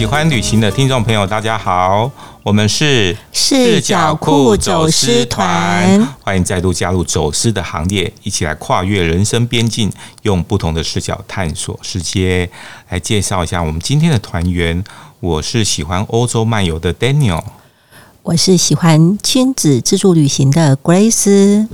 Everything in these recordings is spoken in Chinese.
喜欢旅行的听众朋友，大家好，我们是视角库走私团，欢迎再度加入走私的行列，一起来跨越人生边境，用不同的视角探索世界。来介绍一下我们今天的团员，我是喜欢欧洲漫游的 Daniel，我是喜欢亲子自助旅行的 Grace。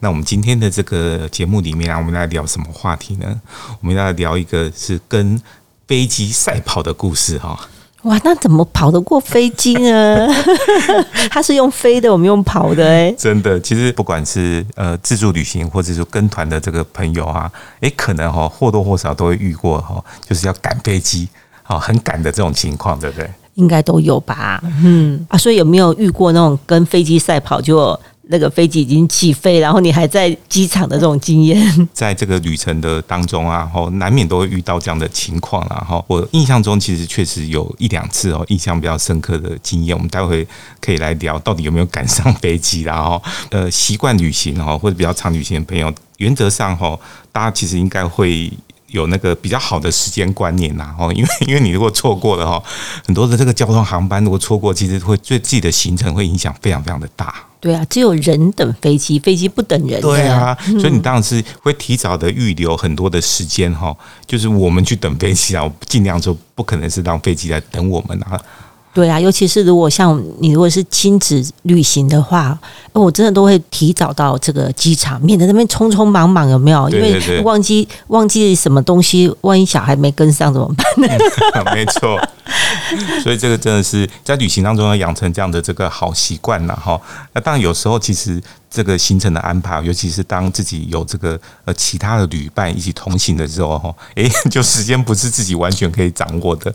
那我们今天的这个节目里面啊，我们来聊什么话题呢？我们要聊一个是跟飞机赛跑的故事哈。哇，那怎么跑得过飞机呢？它是用飞的，我们用跑的哎。真的，其实不管是呃自助旅行，或者是跟团的这个朋友啊，诶，可能哈或多或少都会遇过哈，就是要赶飞机，好很赶的这种情况，对不对？应该都有吧。嗯啊，所以有没有遇过那种跟飞机赛跑就？那个飞机已经起飞，然后你还在机场的这种经验，在这个旅程的当中啊，然后难免都会遇到这样的情况，然后我印象中其实确实有一两次哦，印象比较深刻的经验，我们待会可以来聊到底有没有赶上飞机，然后呃习惯旅行哈或者比较常旅行的朋友，原则上哈大家其实应该会有那个比较好的时间观念呐，哦，因为因为你如果错过了哈，很多的这个交通航班如果错过，其实会对自己的行程会影响非常非常的大。对啊，只有人等飞机，飞机不等人。对啊，所以你当然是会提早的预留很多的时间哈，就是我们去等飞机啊，尽量就不可能是让飞机来等我们啊。对啊，尤其是如果像你如果是亲子旅行的话，我真的都会提早到这个机场，免得那边匆匆忙忙有没有？因为忘记忘记什么东西，万一小孩没跟上怎么办呢？没错。所以这个真的是在旅行当中要养成这样的这个好习惯了哈。那当然有时候其实这个行程的安排，尤其是当自己有这个呃其他的旅伴一起同行的时候哈，哎，就时间不是自己完全可以掌握的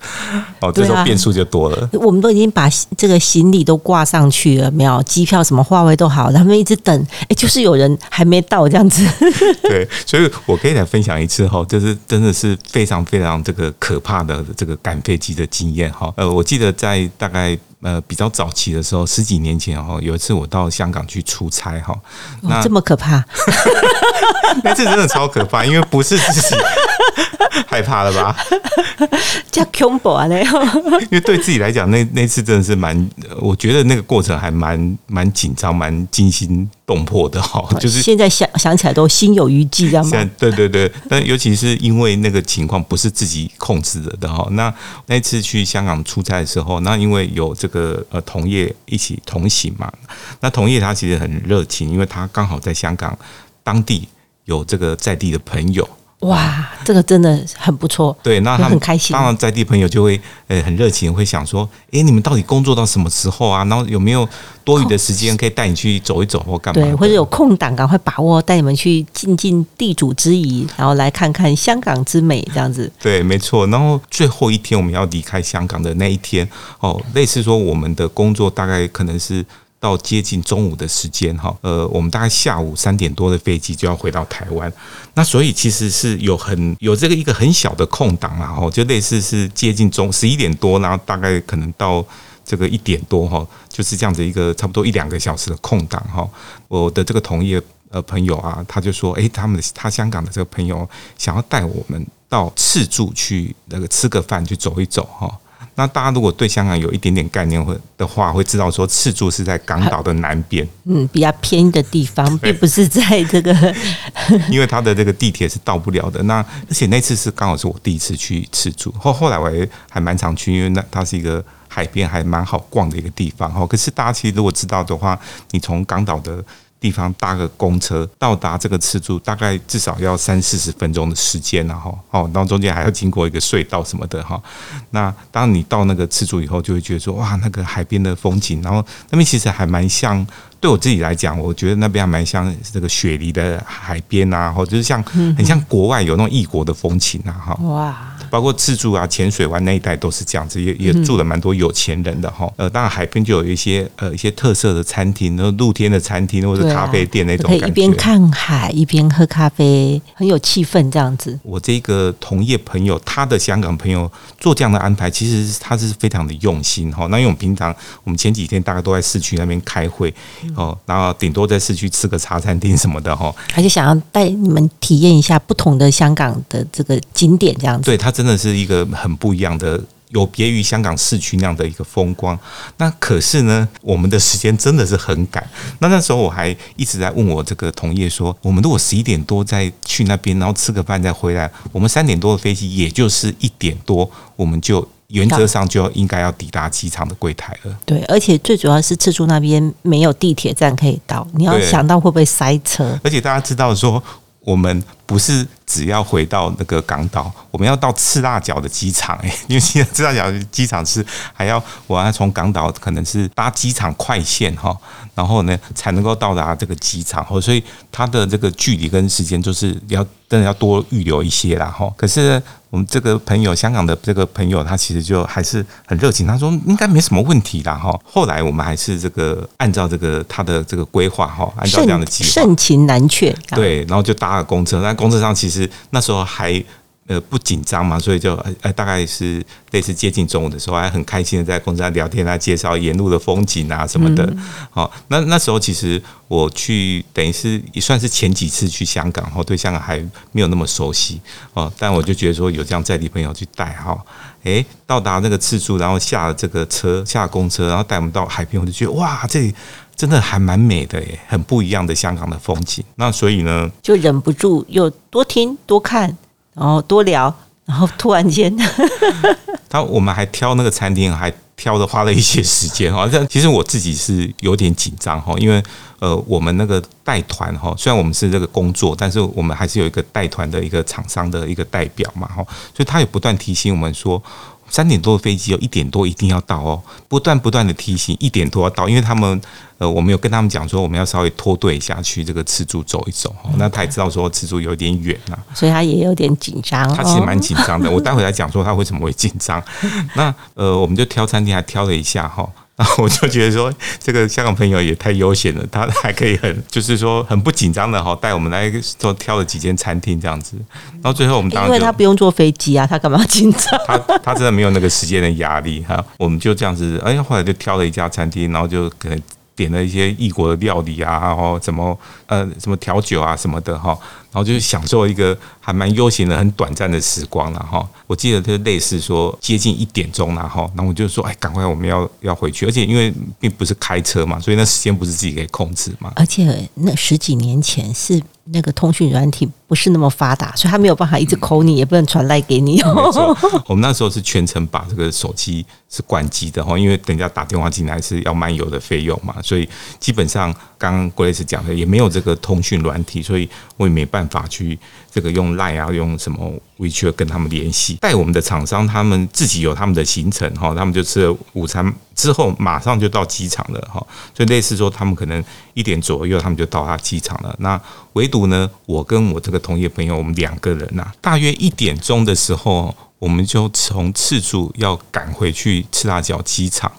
哦，这时候变数就多了。我们都已经把这个行李都挂上去了，没有机票什么话位都好，他们一直等，哎，就是有人还没到这样子。对，所以我可以来分享一次哈，就是真的是非常非常这个可怕的这个赶飞机的经验哈。呃，我记得在大概呃比较早期的时候，十几年前哈，有一次我到香港去出差哈，那这么可怕？那次真的超可怕，因为不是自己害怕了吧？叫恐怖啊！那 因为对自己来讲，那那次真的是蛮，我觉得那个过程还蛮蛮紧张、蛮惊心动魄的哈。就是现在想想起来都心有余悸，这样吗？对对对，但尤其是因为那个情况不是自己控制的的哈。那那次去香港出差的时候，那因为有这个呃同业一起同行嘛，那同业他其实很热情，因为他刚好在香港当地有这个在地的朋友。哇，这个真的很不错。对，那他们很开心。当然，在地朋友就会呃很热情，会想说：哎，你们到底工作到什么时候啊？然后有没有多余的时间可以带你去走一走或干嘛？对，或者有空档，赶快把握，带你们去尽尽地主之谊，然后来看看香港之美，这样子。对，没错。然后最后一天我们要离开香港的那一天，哦，类似说我们的工作大概可能是。到接近中午的时间哈，呃，我们大概下午三点多的飞机就要回到台湾，那所以其实是有很有这个一个很小的空档啊，哈，就类似是接近中十一点多，然后大概可能到这个一点多哈，就是这样子一个差不多一两个小时的空档哈。我的这个同业呃朋友啊，他就说，诶，他们他香港的这个朋友想要带我们到赤柱去那个吃个饭，去走一走哈。那大家如果对香港有一点点概念会的话，会知道说赤柱是在港岛的南边，嗯，比较偏的地方，并不是在这个，因为它的这个地铁是到不了的。那而且那次是刚好是我第一次去赤柱，后后来我也还蛮常去，因为那它是一个海边，还蛮好逛的一个地方。哈，可是大家其实如果知道的话，你从港岛的。地方搭个公车到达这个赤柱，大概至少要三四十分钟的时间，然后哦，然后中间还要经过一个隧道什么的哈。那当你到那个赤柱以后，就会觉得说哇，那个海边的风景，然后那边其实还蛮像。对我自己来讲，我觉得那边还蛮像这个雪梨的海边啊，或者是像很像国外有那种异国的风情啊，哈。哇！包括自助啊、浅水湾那一带都是这样子，也也住了蛮多有钱人的哈。呃，当然海边就有一些呃一些特色的餐厅，然后露天的餐厅或者咖啡店那种感觉，可以一边看海一边喝咖啡，很有气氛这样子。我这个同业朋友，他的香港朋友做这样的安排，其实他是非常的用心哈。那因为我们平常我们前几天大概都在市区那边开会。哦，然后顶多在市区吃个茶餐厅什么的哈，他就想要带你们体验一下不同的香港的这个景点这样子。对，他真的是一个很不一样的有别于香港市区那样的一个风光。那可是呢，我们的时间真的是很赶。那那时候我还一直在问我这个同业说，我们如果十一点多再去那边，然后吃个饭再回来，我们三点多的飞机，也就是一点多，我们就原则上就应该要抵达机场的柜台了。对，而且最主要是赤柱那边没有地铁站可以到，你要想到会不会塞车。而且大家知道说，我们不是只要回到那个港岛，我们要到赤大角的机场，因为现在赤大角的机场是还要我要从港岛可能是搭机场快线哈，然后呢才能够到达这个机场，所以它的这个距离跟时间就是要真的要多预留一些啦哈。可是我们这个朋友，香港的这个朋友，他其实就还是很热情，他说应该没什么问题啦哈。后来我们还是这个按照这个他的这个规划哈，按照这样的计划，盛情难却，对，然后就搭了公车，但公车上其实那时候还。呃，不紧张嘛，所以就呃，大概是类似接近中午的时候，还很开心的在公司上聊天啊，介绍沿路的风景啊什么的。好，那那时候其实我去等于是也算是前几次去香港，哈，对香港还没有那么熟悉哦。但我就觉得说有这样在地朋友去带哈，诶，到达那个赤柱，然后下了这个车，下了公车，然后带我们到海边，我就觉得哇，这里真的还蛮美的耶，很不一样的香港的风景。那所以呢，就忍不住又多听多看。然后多聊，然后突然间，他我们还挑那个餐厅，还挑的花了一些时间哈。但其实我自己是有点紧张哈，因为呃，我们那个带团哈，虽然我们是这个工作，但是我们还是有一个带团的一个厂商的一个代表嘛哈，所以他也不断提醒我们说。三点多的飞机哦，一点多一定要到哦，不断不断的提醒，一点多要到，因为他们呃，我们有跟他们讲说，我们要稍微脱队下去这个赤柱走一走，那他也知道说赤柱有点远呐，所以他也有点紧张，他其实蛮紧张的。我待会来讲说他为什么会紧张。那呃，我们就挑餐厅还挑了一下哈。然后我就觉得说，这个香港朋友也太悠闲了，他还可以很，就是说很不紧张的哈，带我们来做挑了几间餐厅这样子。然后最后我们当然因为他不用坐飞机啊，他干嘛紧张？他他真的没有那个时间的压力哈。我们就这样子，哎，后来就挑了一家餐厅，然后就可能点了一些异国的料理啊，然后什么呃什么调酒啊什么的哈。然后就是享受一个还蛮悠闲的、很短暂的时光了哈。我记得就类似说接近一点钟了哈，然后我就说哎，赶快我们要要回去，而且因为并不是开车嘛，所以那时间不是自己可以控制嘛。而且那十几年前是那个通讯软体不是那么发达，所以他没有办法一直 call 你，也不能传赖给你。没错，我们那时候是全程把这个手机是关机的哈，因为等一下打电话进来是要漫游的费用嘛，所以基本上刚刚 Grace 讲的也没有这个通讯软体，所以我也没办法去这个用 Line 啊，用什么 WeChat 跟他们联系。带我们的厂商，他们自己有他们的行程哈，他们就吃了午餐之后，马上就到机场了哈。所以类似说，他们可能一点左右，他们就到达机场了。那唯独呢，我跟我这个同业朋友，我们两个人呐，大约一点钟的时候，我们就从赤柱要赶回去赤大角机场。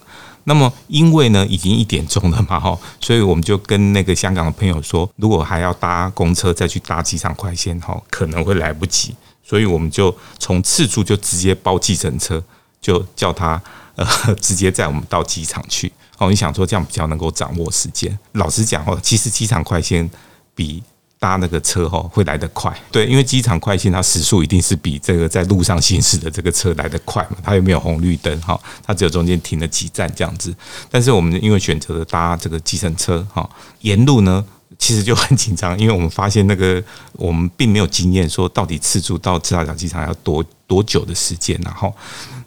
那么，因为呢，已经一点钟了嘛，哈，所以我们就跟那个香港的朋友说，如果还要搭公车再去搭机场快线，哈，可能会来不及，所以我们就从赤柱就直接包计程车，就叫他呃直接载我们到机场去。哦，你想说这样比较能够掌握时间？老实讲哦，其实机场快线比。搭那个车哈会来得快，对，因为机场快线它时速一定是比这个在路上行驶的这个车来得快嘛，它又没有红绿灯哈，它只有中间停了几站这样子。但是我们因为选择了搭这个计程车哈，沿路呢其实就很紧张，因为我们发现那个我们并没有经验，说到底赤柱到赤大角机场要多多久的时间，然后。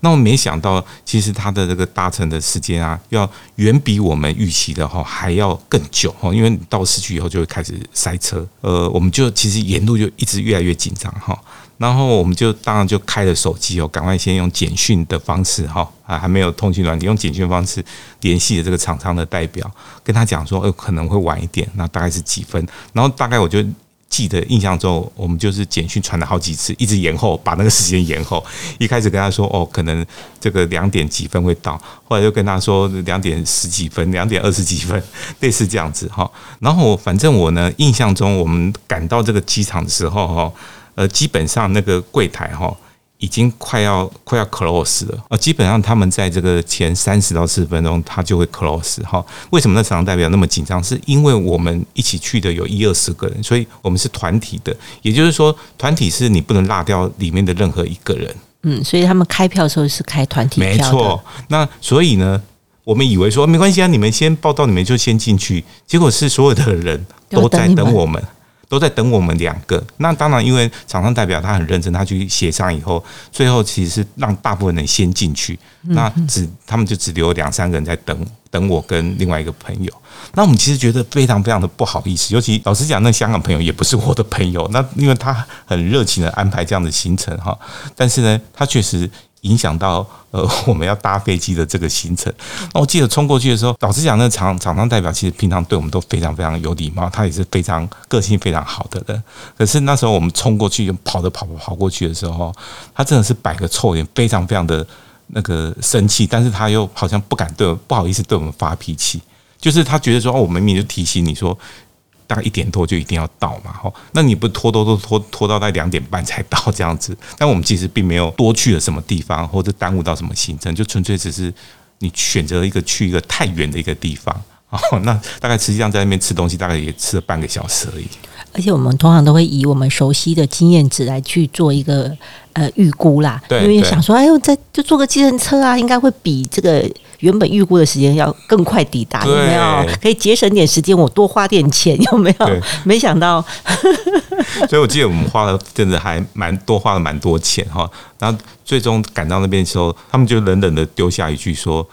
那我没想到，其实它的这个搭乘的时间啊，要远比我们预期的哈还要更久哈，因为到市区以后就会开始塞车，呃，我们就其实沿路就一直越来越紧张哈，然后我们就当然就开了手机哦，赶快先用简讯的方式哈啊，还没有通讯软体，用简讯方式联系了这个厂商的代表，跟他讲说，呃，可能会晚一点，那大概是几分，然后大概我就。记得印象中，我们就是简讯传了好几次，一直延后，把那个时间延后。一开始跟他说，哦，可能这个两点几分会到，后来又跟他说两点十几分，两点二十几分，类似这样子哈。然后反正我呢，印象中我们赶到这个机场的时候哈，呃，基本上那个柜台哈。已经快要快要 close 了啊！基本上他们在这个前三十到四十分钟，他就会 close 哈。为什么那场代表那么紧张？是因为我们一起去的有一二十个人，所以我们是团体的。也就是说，团体是你不能落掉里面的任何一个人嗯，所以他们开票的时候是开团体票。没错。那所以呢，我们以为说没关系啊，你们先报到，你们就先进去。结果是所有的人都在等我们。都在等我们两个。那当然，因为厂商代表他很认真，他去协商以后，最后其实是让大部分人先进去。那只他们就只留两三个人在等等我跟另外一个朋友。那我们其实觉得非常非常的不好意思，尤其老实讲，那香港朋友也不是我的朋友。那因为他很热情的安排这样的行程哈，但是呢，他确实。影响到呃，我们要搭飞机的这个行程。那我记得冲过去的时候，老实讲，那厂厂商代表其实平常对我们都非常非常有礼貌，他也是非常个性非常好的人。可是那时候我们冲过去，跑着跑跑跑过去的时候，他真的是摆个臭脸，非常非常的那个生气，但是他又好像不敢对，不好意思对我们发脾气，就是他觉得说，哦，我明明就提醒你说。大概一点多就一定要到嘛，吼，那你不拖拖拖拖拖到在两点半才到这样子？但我们其实并没有多去了什么地方，或者耽误到什么行程，就纯粹只是你选择一个去一个太远的一个地方，哦，那大概实际上在那边吃东西，大概也吃了半个小时而已。而且我们通常都会以我们熟悉的经验值来去做一个呃预估啦，因为想说，哎呦，再就坐个计程车啊，应该会比这个。原本预估的时间要更快抵达，有没有？可以节省点时间，我多花点钱，有没有？没想到，所以我记得我们花了真的还蛮多，花了蛮多钱哈。然后最终赶到那边的时候，他们就冷冷的丢下一句说：“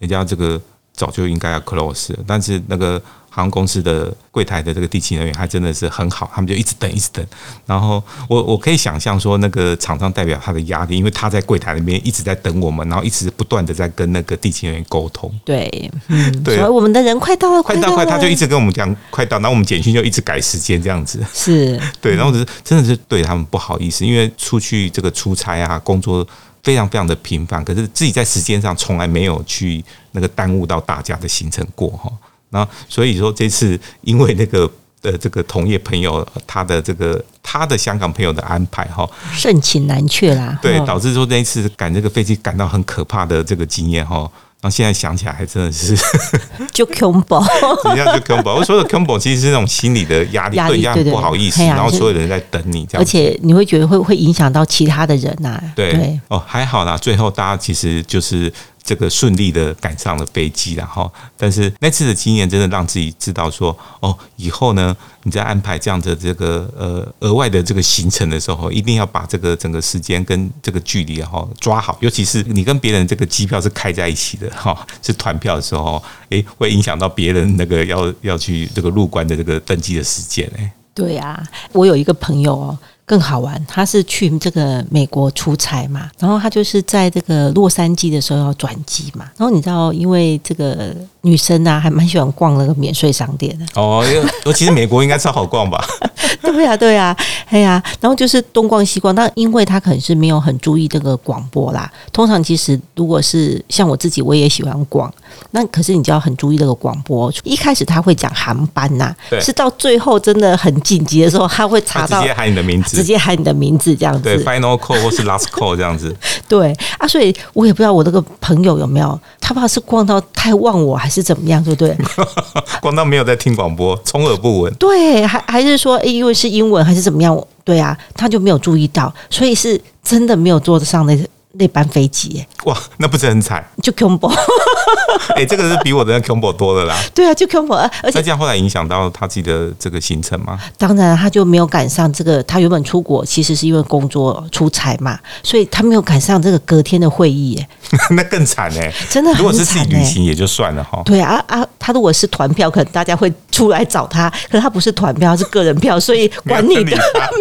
人家这个早就应该要 close 了。”但是那个。航空公司的柜台的这个地勤人员还真的是很好，他们就一直等，一直等。然后我我可以想象说，那个厂商代表他的压力，因为他在柜台那边一直在等我们，然后一直不断的在跟那个地勤人员沟通。对，嗯，对，所以我们的人快到了，快到，快，他就一直跟我们讲快到，然后我们简讯就一直改时间这样子。是对，然后是真的是对他们不好意思，因为出去这个出差啊，工作非常非常的频繁，可是自己在时间上从来没有去那个耽误到大家的行程过哈。那所以说这次因为那个呃这个同业朋友他的这个他的香港朋友的安排哈，盛情难却啦，对，导致说那一次赶这个飞机赶到很可怕的这个经验哈。然后现在想起来还真的是 就恐怖，一样就 combo。我说的 combo 其实是那种心理的压力，对，压力不好意思，然后所有人在等你这样，而且你会觉得会会影响到其他的人呐。对，哦，还好啦，最后大家其实就是。这个顺利的赶上了飞机，然后，但是那次的经验真的让自己知道说，哦，以后呢，你在安排这样的这个呃额外的这个行程的时候，一定要把这个整个时间跟这个距离哈抓好，尤其是你跟别人这个机票是开在一起的哈，是团票的时候，诶，会影响到别人那个要要去这个入关的这个登机的时间诶。对啊，我有一个朋友哦。更好玩，他是去这个美国出差嘛，然后他就是在这个洛杉矶的时候要转机嘛，然后你知道，因为这个女生啊，还蛮喜欢逛那个免税商店的哦，尤其是美国应该超好逛吧？对呀，对呀，哎呀，然后就是东逛西逛，但因为他可能是没有很注意这个广播啦。通常其实如果是像我自己，我也喜欢逛，那可是你就要很注意这个广播。一开始他会讲航班呐，对，是到最后真的很紧急的时候，他会查到直接喊你的名字。直接喊你的名字这样子，对，final call 或是 last call 这样子，对啊，所以我也不知道我那个朋友有没有，他怕是逛到太忘我还是怎么样，对不对？光当没有在听广播，充耳不闻，对，还还是说，因为是英文还是怎么样？对啊，他就没有注意到，所以是真的没有坐得上那那班飞机。哇，那不是很惨？就 combo，哎、欸，这个是比我的 combo 多的啦。对啊，就 combo，而且这样后来影响到他自己的这个行程吗？当然，他就没有赶上这个。他原本出国其实是因为工作出差嘛，所以他没有赶上这个隔天的会议。哎，那更惨哎，真的。如果是自己旅行也就算了哈。对啊啊，他如果是团票，可能大家会出来找他。可是他不是团票，是个人票，所以管你的，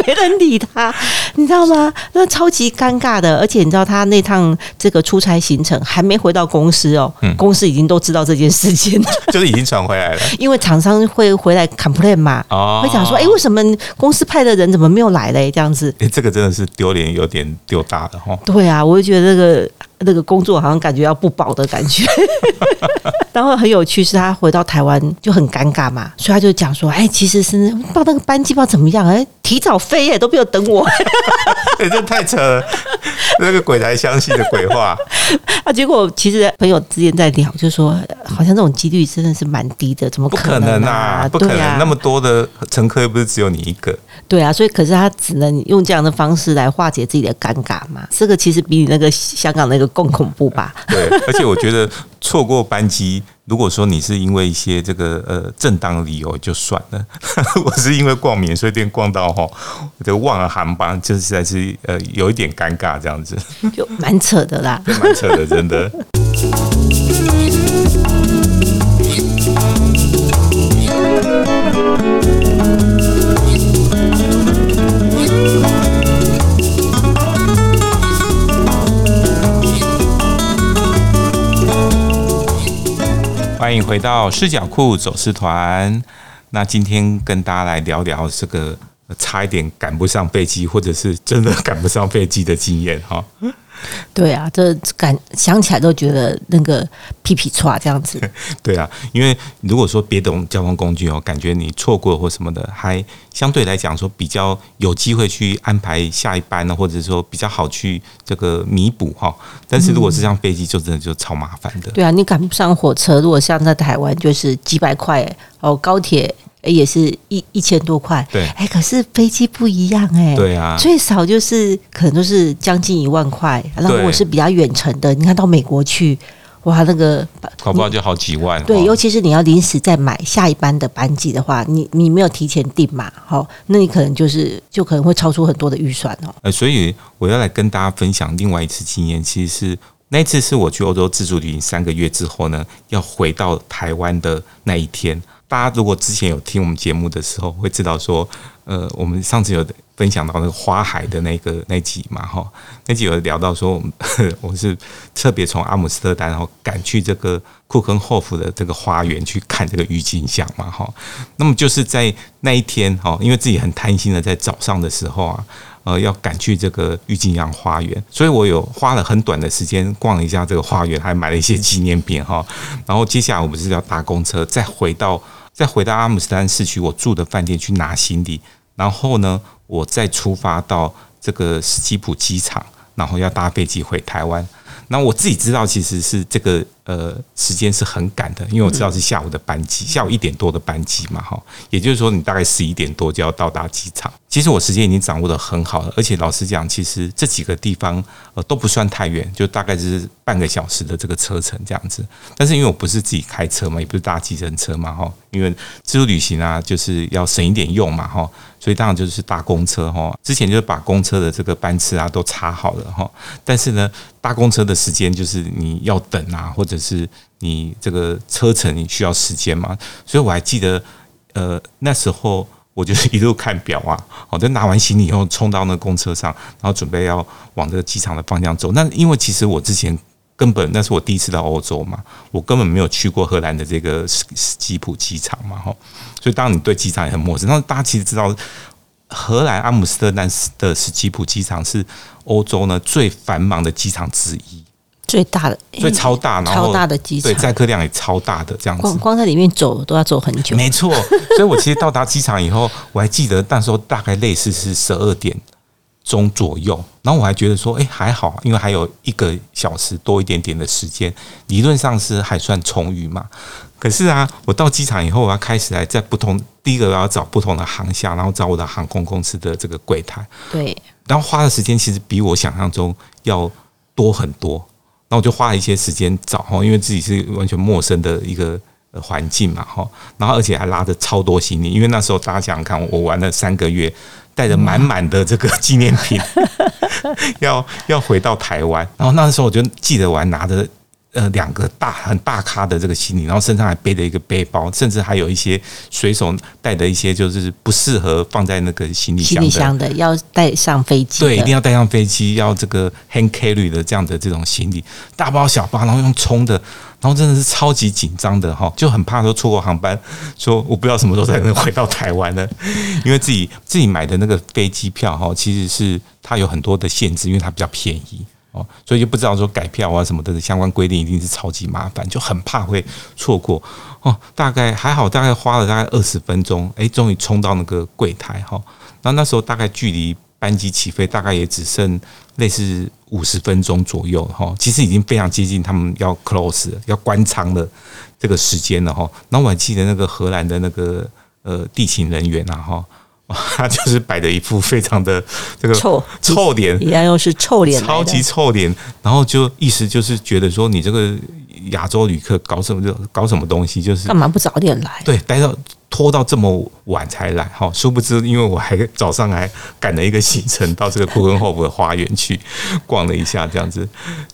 没人理他，你知道吗？那超级尴尬的。而且你知道他那趟这个。出差行程还没回到公司哦，嗯、公司已经都知道这件事情了，就是已经传回来了。因为厂商会回来 complain 嘛，哦、会讲说，哎、欸，为什么公司派的人怎么没有来嘞？这样子，哎、欸，这个真的是丢脸，有点丢大了哈。对啊，我就觉得这个那个工作好像感觉要不保的感觉。然后很有趣，是他回到台湾就很尴尬嘛，所以他就讲说：“哎，其实是不知道那个班机不知道怎么样，哎，提早飞耶，都没有等我。欸 ”这太扯了，那个鬼才相信的鬼话。啊，结果其实朋友之间在聊，就说好像这种几率真的是蛮低的，怎么可能啊？不可能，啊、那么多的乘客又不是只有你一个。对啊，所以可是他只能用这样的方式来化解自己的尴尬嘛。这个其实比你那个香港那个更恐怖吧？对，而且我觉得错过班机。如果说你是因为一些这个呃正当理由就算了，我是因为逛免税店逛到哈，我就忘了航班，就实在是呃有一点尴尬这样子，就蛮扯的啦，蛮扯的，真的。欢迎回到视角库走私团。那今天跟大家来聊聊这个差一点赶不上飞机，或者是真的赶不上飞机的经验哈。对啊，这感想起来都觉得那个屁屁剉这样子。对啊，因为如果说别的交通工具哦，感觉你错过或什么的，还相对来讲说比较有机会去安排下一班呢，或者说比较好去这个弥补哈。但是如果是像飞机，就真的就超麻烦的。对啊，你赶不上火车，如果像在台湾就是几百块哦，高铁。也是一一千多块，对，哎，可是飞机不一样，哎，对啊，最少就是可能都是将近一万块。然后如果是比较远程的，你看到美国去，哇，那个搞不好就好几万。对，尤其是你要临时再买下一班的班机的话，你你没有提前订嘛，好，那你可能就是就可能会超出很多的预算哦。呃，所以我要来跟大家分享另外一次经验，其实是那一次是我去欧洲自助旅行三个月之后呢，要回到台湾的那一天。大家如果之前有听我们节目的时候，会知道说，呃，我们上次有分享到那个花海的那个那集嘛，哈，那集有聊到说，我们 我是特别从阿姆斯特丹然后赶去这个库肯霍夫的这个花园去看这个郁金香嘛，哈，那么就是在那一天哈，因为自己很贪心的在早上的时候啊。呃，要赶去这个郁金香花园，所以我有花了很短的时间逛了一下这个花园，还买了一些纪念品哈。然后接下来我们是要搭公车，再回到再回到阿姆斯特丹市区我住的饭店去拿行李，然后呢，我再出发到这个斯基普机场，然后要搭飞机回台湾。那我自己知道，其实是这个。呃，时间是很赶的，因为我知道是下午的班机，下午一点多的班机嘛，哈，也就是说你大概十一点多就要到达机场。其实我时间已经掌握的很好了，而且老实讲，其实这几个地方呃都不算太远，就大概是半个小时的这个车程这样子。但是因为我不是自己开车嘛，也不是搭计程车嘛，哈，因为自助旅行啊，就是要省一点用嘛，哈，所以当然就是搭公车哈。之前就是把公车的这个班次啊都查好了哈，但是呢，搭公车的时间就是你要等啊，或者是你这个车程你需要时间嘛，所以我还记得，呃，那时候我就是一路看表啊，我就拿完行李以后冲到那公车上，然后准备要往这个机场的方向走。那因为其实我之前根本那是我第一次到欧洲嘛，我根本没有去过荷兰的这个斯斯基普机场嘛，哈，所以当你对机场也很陌生。那大家其实知道，荷兰阿姆斯特丹的斯基普机场是欧洲呢最繁忙的机场之一。最大的，最超大，然后超大的机场，对，载客量也超大的这样子。光光在里面走都要走很久。没错，所以我其实到达机场以后，我还记得那时候大概类似是十二点钟左右，然后我还觉得说，哎，还好，因为还有一个小时多一点点的时间，理论上是还算充裕嘛。可是啊，我到机场以后，我要开始来在不同，第一个我要找不同的航厦，然后找我的航空公司的这个柜台。对，然后花的时间其实比我想象中要多很多。那我就花了一些时间找哈，因为自己是完全陌生的一个环境嘛哈，然后而且还拉着超多行李，因为那时候大家想想看，我玩了三个月，带着满满的这个纪念品，要要回到台湾，然后那时候我就记得我还拿着。呃，两个大很大咖的这个行李，然后身上还背着一个背包，甚至还有一些随手带的一些，就是不适合放在那个行李箱的，行李箱的要带上飞机，对，一定要带上飞机，要这个 hand carry 的这样的这种行李，大包小包，然后用冲的，然后真的是超级紧张的哈，就很怕说错过航班，说我不知道什么时候才能回到台湾呢，因为自己自己买的那个飞机票哈，其实是它有很多的限制，因为它比较便宜。哦，所以就不知道说改票啊什么的相关规定一定是超级麻烦，就很怕会错过哦。大概还好，大概花了大概二十分钟，哎，终于冲到那个柜台哈。那那时候大概距离班机起飞大概也只剩类似五十分钟左右哈，其实已经非常接近他们要 close 要关舱的这个时间了哈。那我还记得那个荷兰的那个呃地勤人员啊哈。他 就是摆着一副非常的这个臭臭脸，一样又是臭脸，超级臭脸，然后就意思就是觉得说你这个亚洲旅客搞什么就搞什么东西，就是干嘛不早点来？对，待到。拖到这么晚才来，哈，殊不知，因为我还早上还赶了一个行程到这个库根霍夫的花园去逛了一下，这样子，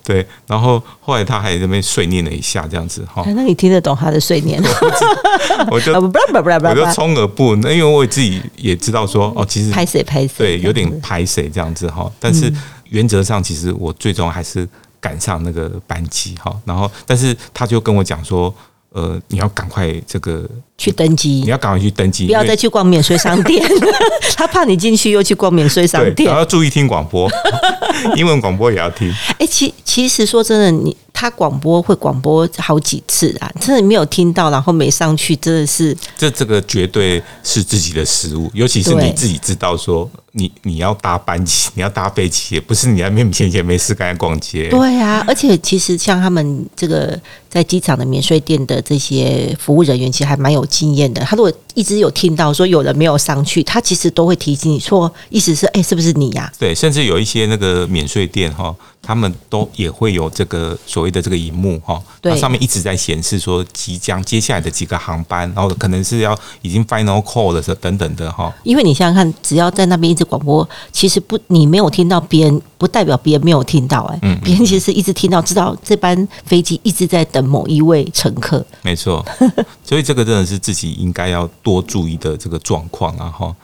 对，然后后来他还在那边碎念了一下，这样子，哈，那你听得懂他的碎念？我就 我就充耳不，那因为我自己也知道说，哦，其实拍谁拍谁，对，有点拍谁这样子，哈，但是原则上，其实我最终还是赶上那个班机，哈，然后，但是他就跟我讲说。呃，你要赶快这个去登机，你要赶快去登机，不要再去逛免税商店。他怕你进去又去逛免税商店，然后要注意听广播，英文广播也要听。哎、欸，其其实说真的，你他广播会广播好几次啊，真的没有听到，然后没上去，真的是这这个绝对是自己的失误，尤其是你自己知道说。你你要搭班机，你要搭飞机，也不是你在面前也没事干逛街。对啊，而且其实像他们这个在机场的免税店的这些服务人员，其实还蛮有经验的。他如果一直有听到说有人没有上去，他其实都会提醒你说，意思是哎、是不是你呀、对，甚至有一些那个免税店哈。他们都也会有这个所谓的这个荧幕哈，它上面一直在显示说即将接下来的几个航班，然后可能是要已经 final call 的时候等等的哈。因为你想想看，只要在那边一直广播，其实不你没有听到别人，不代表别人没有听到哎，别人其实一直听到，知道这班飞机一直在等某一位乘客。没错，所以这个真的是自己应该要多注意的这个状况啊哈。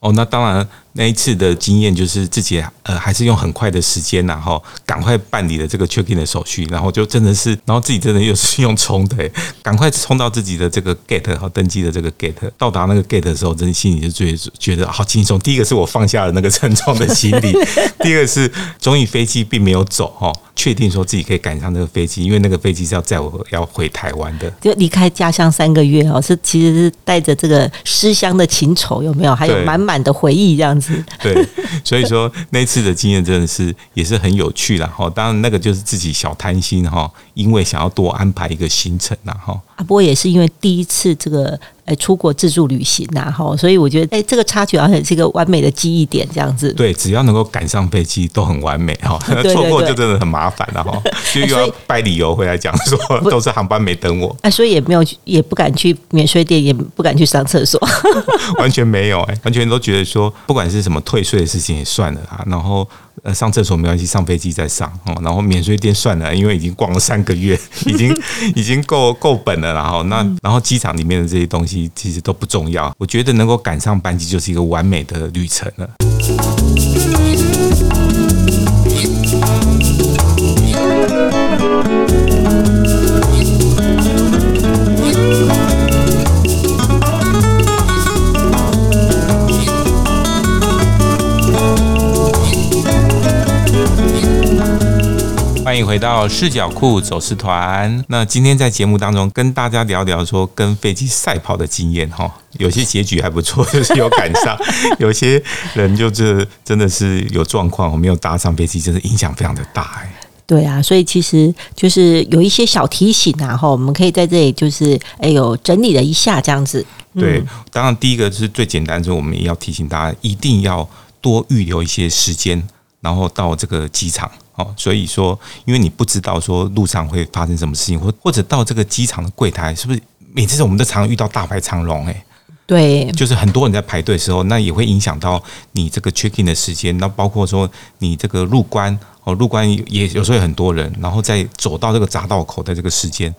哦，那当然。那一次的经验就是自己呃还是用很快的时间然后赶快办理了这个 check in 的手续，然后就真的是，然后自己真的又是用冲的，赶快冲到自己的这个 gate 和登记的这个 gate，到达那个 gate 的时候，真的心里就觉得觉得好轻松。第一个是我放下了那个沉重的心理，第二个是终于飞机并没有走哈，确定说自己可以赶上那个飞机，因为那个飞机是要载我要回台湾的，就离开家乡三个月哦，是其实是带着这个思乡的情愁有没有？还有满满的回忆这样子。对，所以说那次的经验真的是也是很有趣了哈。当然那个就是自己小贪心哈，因为想要多安排一个行程然后。阿波也是因为第一次这个诶出国自助旅行呐哈，所以我觉得诶这个插曲好像是一个完美的记忆点这样子。对，只要能够赶上飞机都很完美哈，错过就真的很麻烦了哈，就又要掰理由回来讲说 都是航班没等我。哎，所以也没有也不敢去免税店，也不敢去上厕所，完全没有哎，完全都觉得说不管是什么退税的事情也算了啊，然后。呃，上厕所没关系，上飞机再上哦。然后免税店算了，因为已经逛了三个月，已经 已经够够本了。然后那然后机场里面的这些东西其实都不重要。我觉得能够赶上班机就是一个完美的旅程了。欢迎回到视角库走私团。那今天在节目当中跟大家聊聊说跟飞机赛跑的经验哈，有些结局还不错，就是有赶上；有些人就是真的是有状况，没有搭上飞机，真的影响非常的大哎。对啊，所以其实就是有一些小提醒啊哈，我们可以在这里就是哎呦整理了一下这样子。对，当然第一个是最简单，就是我们也要提醒大家一定要多预留一些时间，然后到这个机场。哦，所以说，因为你不知道说路上会发生什么事情，或或者到这个机场的柜台，是不是每次我们都常常遇到大排长龙？哎，对，就是很多人在排队的时候，那也会影响到你这个 check in 的时间。那包括说你这个入关，哦，入关也有时候有很多人，然后再走到这个匝道口的这个时间。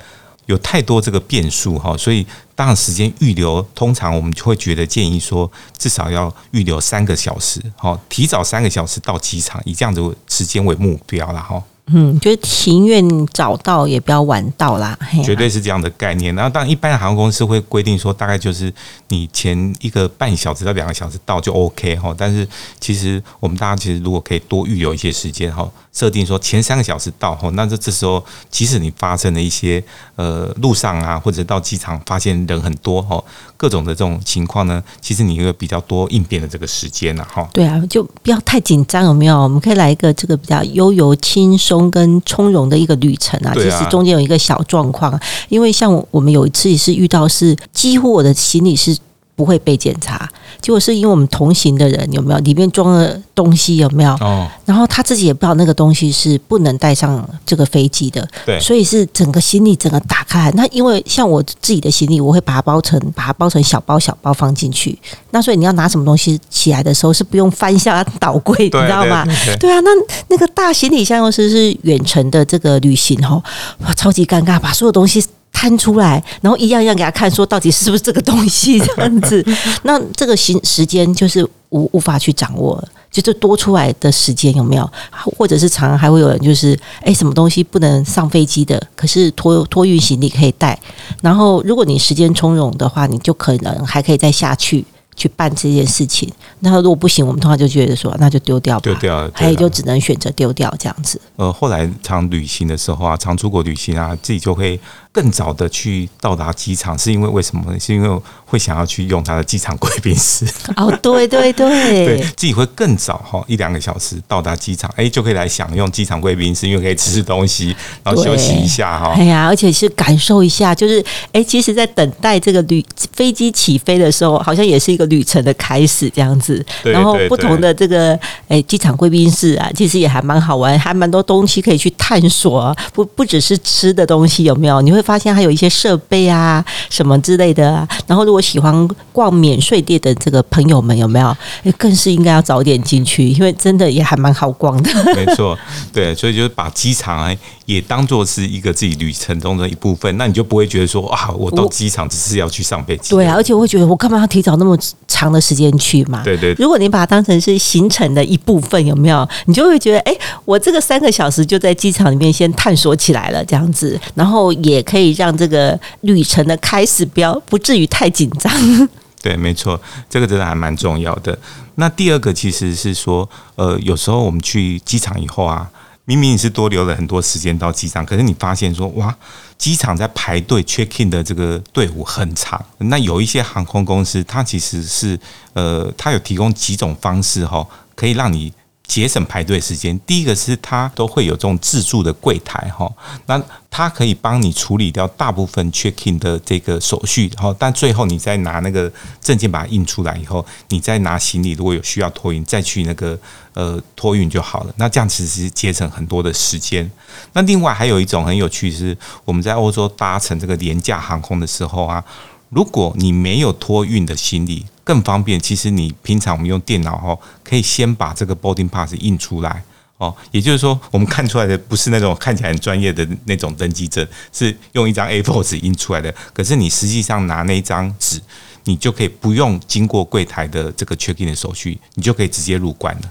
有太多这个变数哈，所以当然时间预留，通常我们就会觉得建议说，至少要预留三个小时，哈，提早三个小时到机场，以这样子时间为目标了哈。嗯，就是情愿早到也不要晚到啦，绝对是这样的概念。然后当然，一般的航空公司会规定说，大概就是你前一个半小时到两个小时到就 OK 哈。但是其实我们大家其实如果可以多预留一些时间哈，设定说前三个小时到后，那这这时候即使你发生了一些呃路上啊，或者到机场发现人很多哈，各种的这种情况呢，其实你会比较多应变的这个时间了哈。对啊，就不要太紧张，有没有？我们可以来一个这个比较悠游、轻松跟从容的一个旅程啊。其实中间有一个小状况，因为像我们有一次也是遇到是几乎我的行李是。不会被检查，结果是因为我们同行的人有没有里面装了东西有没有？哦，然后他自己也不知道那个东西是不能带上这个飞机的，对，所以是整个行李整个打开。那因为像我自己的行李，我会把它包成把它包成小包小包放进去。那所以你要拿什么东西起来的时候是不用翻下倒柜，你知道吗？对啊，那那个大行李箱又是是远程的这个旅行哦，哇，超级尴尬，把所有东西。摊出来，然后一样一样给他看，说到底是不是这个东西这样子？那这个时时间就是无无法去掌握，就这多出来的时间有没有？或者是常常还会有人就是，哎，什么东西不能上飞机的，可是托托运行李可以带。然后如果你时间从容的话，你就可能还可以再下去。去办这件事情，那如果不行，我们通常就觉得说，那就丢掉吧，丢掉，还有就只能选择丢掉这样子。呃，后来常旅行的时候啊，常出国旅行啊，自己就会更早的去到达机场，是因为为什么呢？是因为会想要去用他的机场贵宾室。哦，对对对，对 自己会更早哈，一两个小时到达机场，哎，就可以来享用机场贵宾室，因为可以吃吃东西，然后休息一下哈。哎呀，而且是感受一下，就是哎，其实，在等待这个旅飞机起飞的时候，好像也是一个。旅程的开始这样子，然后不同的这个哎机场贵宾室啊，其实也还蛮好玩，还蛮多东西可以去探索啊。不不只是吃的东西有没有？你会发现还有一些设备啊什么之类的啊。然后如果喜欢逛免税店的这个朋友们有没有？更是应该要早点进去，因为真的也还蛮好逛的。没错，对，所以就是把机场也当做是一个自己旅程中的一部分，那你就不会觉得说啊，我到机场只是要去上飞机。对啊，而且我会觉得我干嘛要提早那么。长的时间去嘛？对对。如果你把它当成是行程的一部分，有没有？你就会觉得，哎，我这个三个小时就在机场里面先探索起来了，这样子，然后也可以让这个旅程的开始不要不至于太紧张。对，没错，这个真的还蛮重要的。那第二个其实是说，呃，有时候我们去机场以后啊。明明你是多留了很多时间到机场，可是你发现说，哇，机场在排队 check in 的这个队伍很长。那有一些航空公司，它其实是呃，它有提供几种方式哈，可以让你。节省排队时间，第一个是它都会有这种自助的柜台哈，那它可以帮你处理掉大部分 check in 的这个手续，然后但最后你再拿那个证件把它印出来以后，你再拿行李如果有需要托运，再去那个呃托运就好了。那这样其实节省很多的时间。那另外还有一种很有趣是，我们在欧洲搭乘这个廉价航空的时候啊，如果你没有托运的行李。更方便，其实你平常我们用电脑哦，可以先把这个 boarding pass 印出来哦，也就是说，我们看出来的不是那种看起来很专业的那种登记证，是用一张 A4 纸印出来的。可是你实际上拿那张纸，你就可以不用经过柜台的这个 check in 的手续，你就可以直接入关了。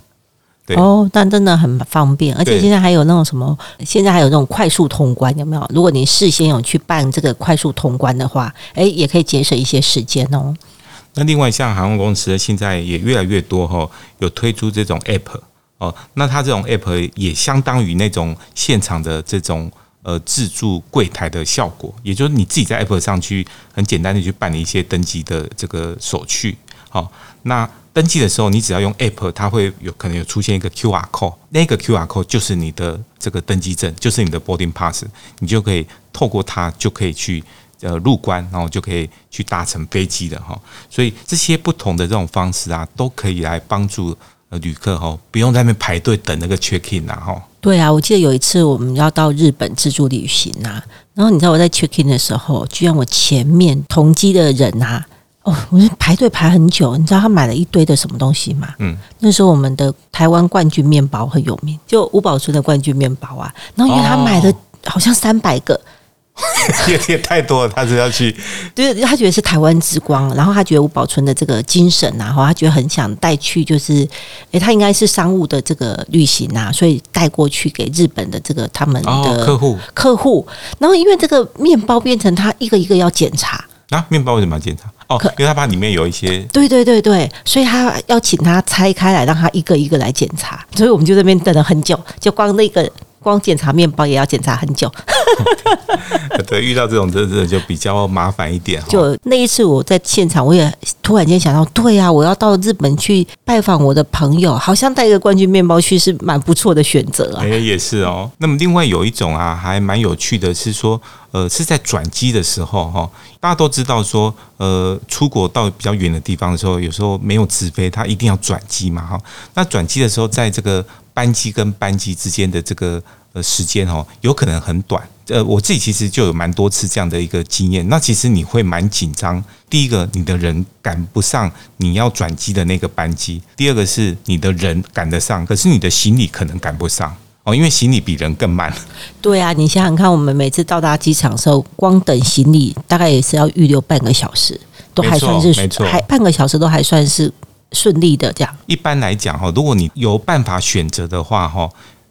对哦，但真的很方便，而且现在还有那种什么，现在还有那种快速通关，有没有？如果你事先有去办这个快速通关的话，诶，也可以节省一些时间哦。那另外，像航空公司现在也越来越多哈，有推出这种 app 哦。那它这种 app 也相当于那种现场的这种呃自助柜台的效果，也就是你自己在 app 上去很简单的去办理一些登机的这个手续。好，那登记的时候，你只要用 app，它会有可能有出现一个 QR code，那个 QR code 就是你的这个登机证，就是你的 boarding pass，你就可以透过它就可以去。呃，入关然后就可以去搭乘飞机的哈，所以这些不同的这种方式啊，都可以来帮助呃旅客哈，不用在那边排队等那个 check in 呐哈。对啊，我记得有一次我们要到日本自助旅行啊，然后你知道我在 check in 的时候，居然我前面同机的人啊，哦，我是排队排很久，你知道他买了一堆的什么东西吗？嗯，那时候我们的台湾冠军面包很有名，就吴宝春的冠军面包啊，然后因为他买的好像三百个。也也太多了，他是要去，对，他觉得是台湾之光，然后他觉得吴宝春的这个精神啊，然后他觉得很想带去，就是，诶、欸，他应该是商务的这个旅行啊，所以带过去给日本的这个他们的客户客户，然后因为这个面包变成他一个一个要检查，啊，面包为什么要检查？哦，因为他怕里面有一些，对对对对，所以他要请他拆开来，让他一个一个来检查，所以我们就在那边等了很久，就光那个。光检查面包也要检查很久，对，遇到这种真的就比较麻烦一点。就那一次我在现场，我也突然间想到，对呀、啊，我要到日本去拜访我的朋友，好像带一个冠军面包去是蛮不错的选择啊。哎，也是哦。那么另外有一种啊，还蛮有趣的是说，呃，是在转机的时候哈，大家都知道说，呃，出国到比较远的地方的时候，有时候没有直飞，他一定要转机嘛哈。那转机的时候，在这个。班机跟班机之间的这个呃时间哦，有可能很短。呃，我自己其实就有蛮多次这样的一个经验。那其实你会蛮紧张。第一个，你的人赶不上你要转机的那个班机；第二个是你的人赶得上，可是你的行李可能赶不上哦，因为行李比人更慢。对啊，你想想看，我们每次到达机场的时候，光等行李大概也是要预留半个小时，都还算是还半个小时都还算是。顺利的这样，一般来讲哈，如果你有办法选择的话哈，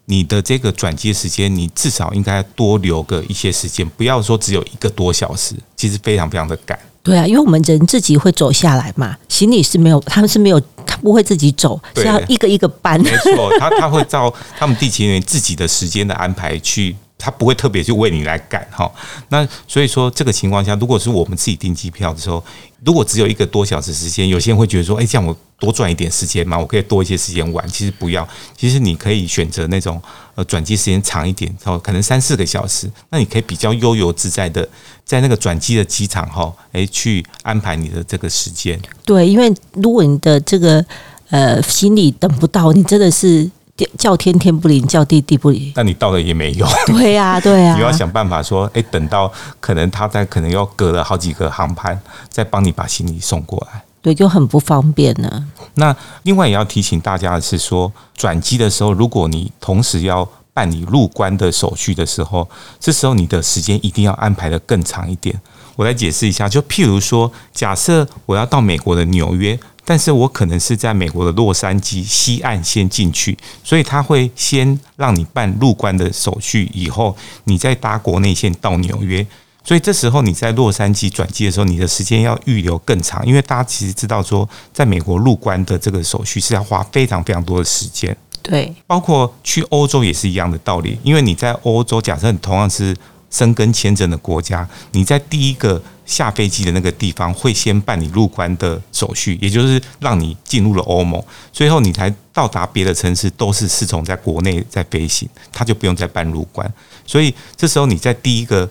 你的这个转机时间，你至少应该多留个一些时间，不要说只有一个多小时，其实非常非常的赶。对啊，因为我们人自己会走下来嘛，行李是没有，他们是没有，他不会自己走，是要一个一个搬。没错，他他会照他们地勤人员自己的时间的安排去。他不会特别去为你来赶哈，那所以说这个情况下，如果是我们自己订机票的时候，如果只有一个多小时时间，有些人会觉得说，哎，这样我多赚一点时间嘛，我可以多一些时间玩。其实不要，其实你可以选择那种呃转机时间长一点，哦，可能三四个小时，那你可以比较悠游自在的在那个转机的机场哈，哎，去安排你的这个时间。对，因为如果你的这个呃行李等不到，你真的是。叫天天不灵，叫地地不灵。那你到了也没用。对呀、啊，对呀、啊。你要想办法说，哎，等到可能他在可能要隔了好几个航班，再帮你把行李送过来。对，就很不方便呢。那另外也要提醒大家的是说，转机的时候，如果你同时要办理入关的手续的时候，这时候你的时间一定要安排的更长一点。我来解释一下，就譬如说，假设我要到美国的纽约。但是我可能是在美国的洛杉矶西岸先进去，所以他会先让你办入关的手续，以后你再搭国内线到纽约。所以这时候你在洛杉矶转机的时候，你的时间要预留更长，因为大家其实知道说，在美国入关的这个手续是要花非常非常多的时间。对，包括去欧洲也是一样的道理，因为你在欧洲，假设你同样是申根签证的国家，你在第一个。下飞机的那个地方会先办理入关的手续，也就是让你进入了欧盟，最后你才到达别的城市，都是是从在国内在飞行，他就不用再办入关。所以这时候你在第一个。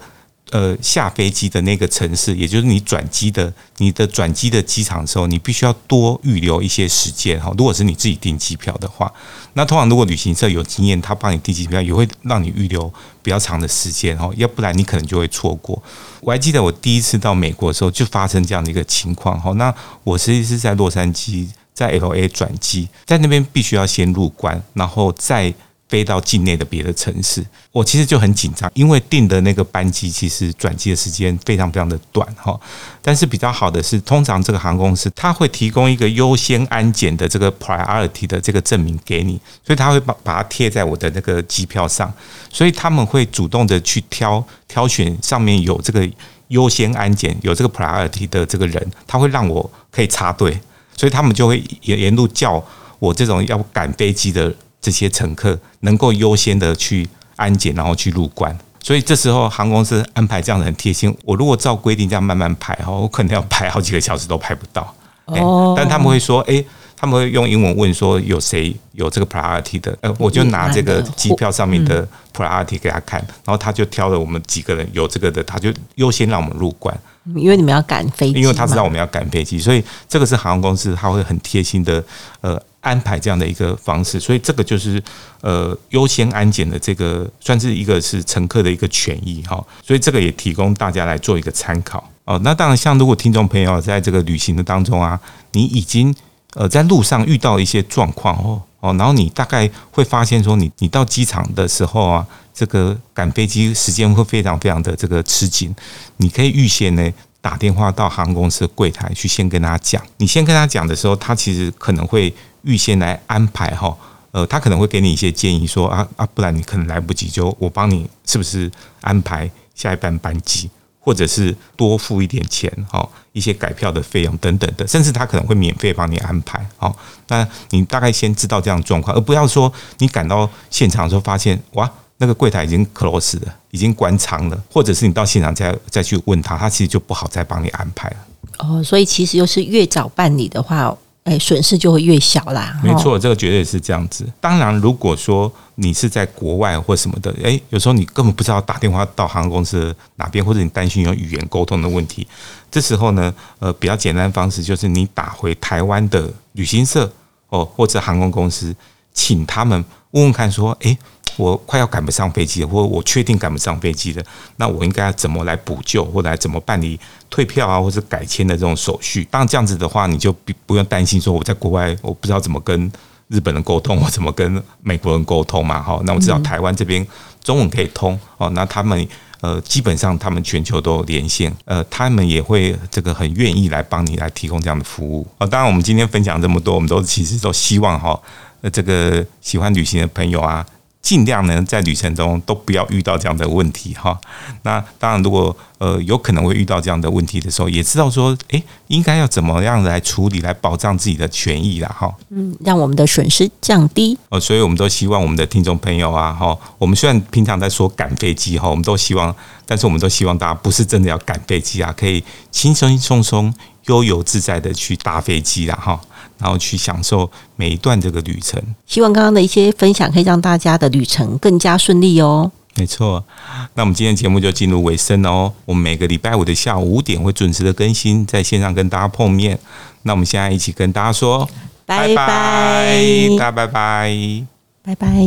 呃，下飞机的那个城市，也就是你转机的、你的转机的机场的时候，你必须要多预留一些时间哈。如果是你自己订机票的话，那通常如果旅行社有经验，他帮你订机票，也会让你预留比较长的时间哈。要不然你可能就会错过。我还记得我第一次到美国的时候，就发生这样的一个情况哈。那我实际是在洛杉矶，在 LA 转机，在那边必须要先入关，然后再。飞到境内的别的城市，我其实就很紧张，因为订的那个班机其实转机的时间非常非常的短哈。但是比较好的是，通常这个航空公司它会提供一个优先安检的这个 priority 的这个证明给你，所以他会把把它贴在我的那个机票上，所以他们会主动的去挑挑选上面有这个优先安检有这个 priority 的这个人，他会让我可以插队，所以他们就会沿沿路叫我这种要赶飞机的。这些乘客能够优先的去安检，然后去入关，所以这时候航空公司安排这样的很贴心。我如果照规定这样慢慢排哈，我可能要排好几个小时都排不到。哦，但他们会说，诶，他们会用英文问说有谁有这个 priority 的，呃，我就拿这个机票上面的 priority 给他看，然后他就挑了我们几个人有这个的，他就优先让我们入关。因为你们要赶飞机，因为他知道我们要赶飞机，所以这个是航空公司他会很贴心的，呃。安排这样的一个方式，所以这个就是呃优先安检的这个算是一个是乘客的一个权益哈，所以这个也提供大家来做一个参考哦。那当然，像如果听众朋友在这个旅行的当中啊，你已经呃在路上遇到一些状况哦哦，然后你大概会发现说你你到机场的时候啊，这个赶飞机时间会非常非常的这个吃紧，你可以预先呢。打电话到航空公司柜台去，先跟他讲。你先跟他讲的时候，他其实可能会预先来安排哈。呃，他可能会给你一些建议，说啊啊，不然你可能来不及，就我帮你是不是安排下一班班机，或者是多付一点钱，哈，一些改票的费用等等的，甚至他可能会免费帮你安排，好，那你大概先知道这样状况，而不要说你赶到现场的时候发现哇，那个柜台已经 close 了，已经关仓了，或者是你到现场再再去问他，他其实就不好再帮你安排了。哦，所以其实又是越早办理的话。哎，损失就会越小啦。没错，这个绝对是这样子。当然，如果说你是在国外或什么的，哎，有时候你根本不知道打电话到航空公司哪边，或者你担心有语言沟通的问题，这时候呢，呃，比较简单的方式就是你打回台湾的旅行社哦，或者航空公司，请他们问问看，说，哎。我快要赶不上飞机了，或者我确定赶不上飞机了，那我应该要怎么来补救，或者来怎么办理退票啊，或者改签的这种手续？当然这样子的话，你就不不用担心说我在国外我不知道怎么跟日本人沟通，我怎么跟美国人沟通嘛？哈，那我知道台湾这边中文可以通哦，那他们呃基本上他们全球都有连线，呃，他们也会这个很愿意来帮你来提供这样的服务啊。当然，我们今天分享这么多，我们都其实都希望哈，呃，这个喜欢旅行的朋友啊。尽量呢，在旅程中都不要遇到这样的问题哈。那当然，如果呃有可能会遇到这样的问题的时候，也知道说，诶，应该要怎么样来处理，来保障自己的权益啦哈。嗯，让我们的损失降低。哦，所以我们都希望我们的听众朋友啊，哈，我们虽然平常在说赶飞机哈，我们都希望，但是我们都希望大家不是真的要赶飞机啊，可以轻轻松松、悠游自在的去搭飞机啦哈。然后去享受每一段这个旅程。希望刚刚的一些分享可以让大家的旅程更加顺利哦。没错，那我们今天节目就进入尾声了哦。我们每个礼拜五的下午五点会准时的更新，在线上跟大家碰面。那我们现在一起跟大家说拜拜，大家拜拜，拜拜。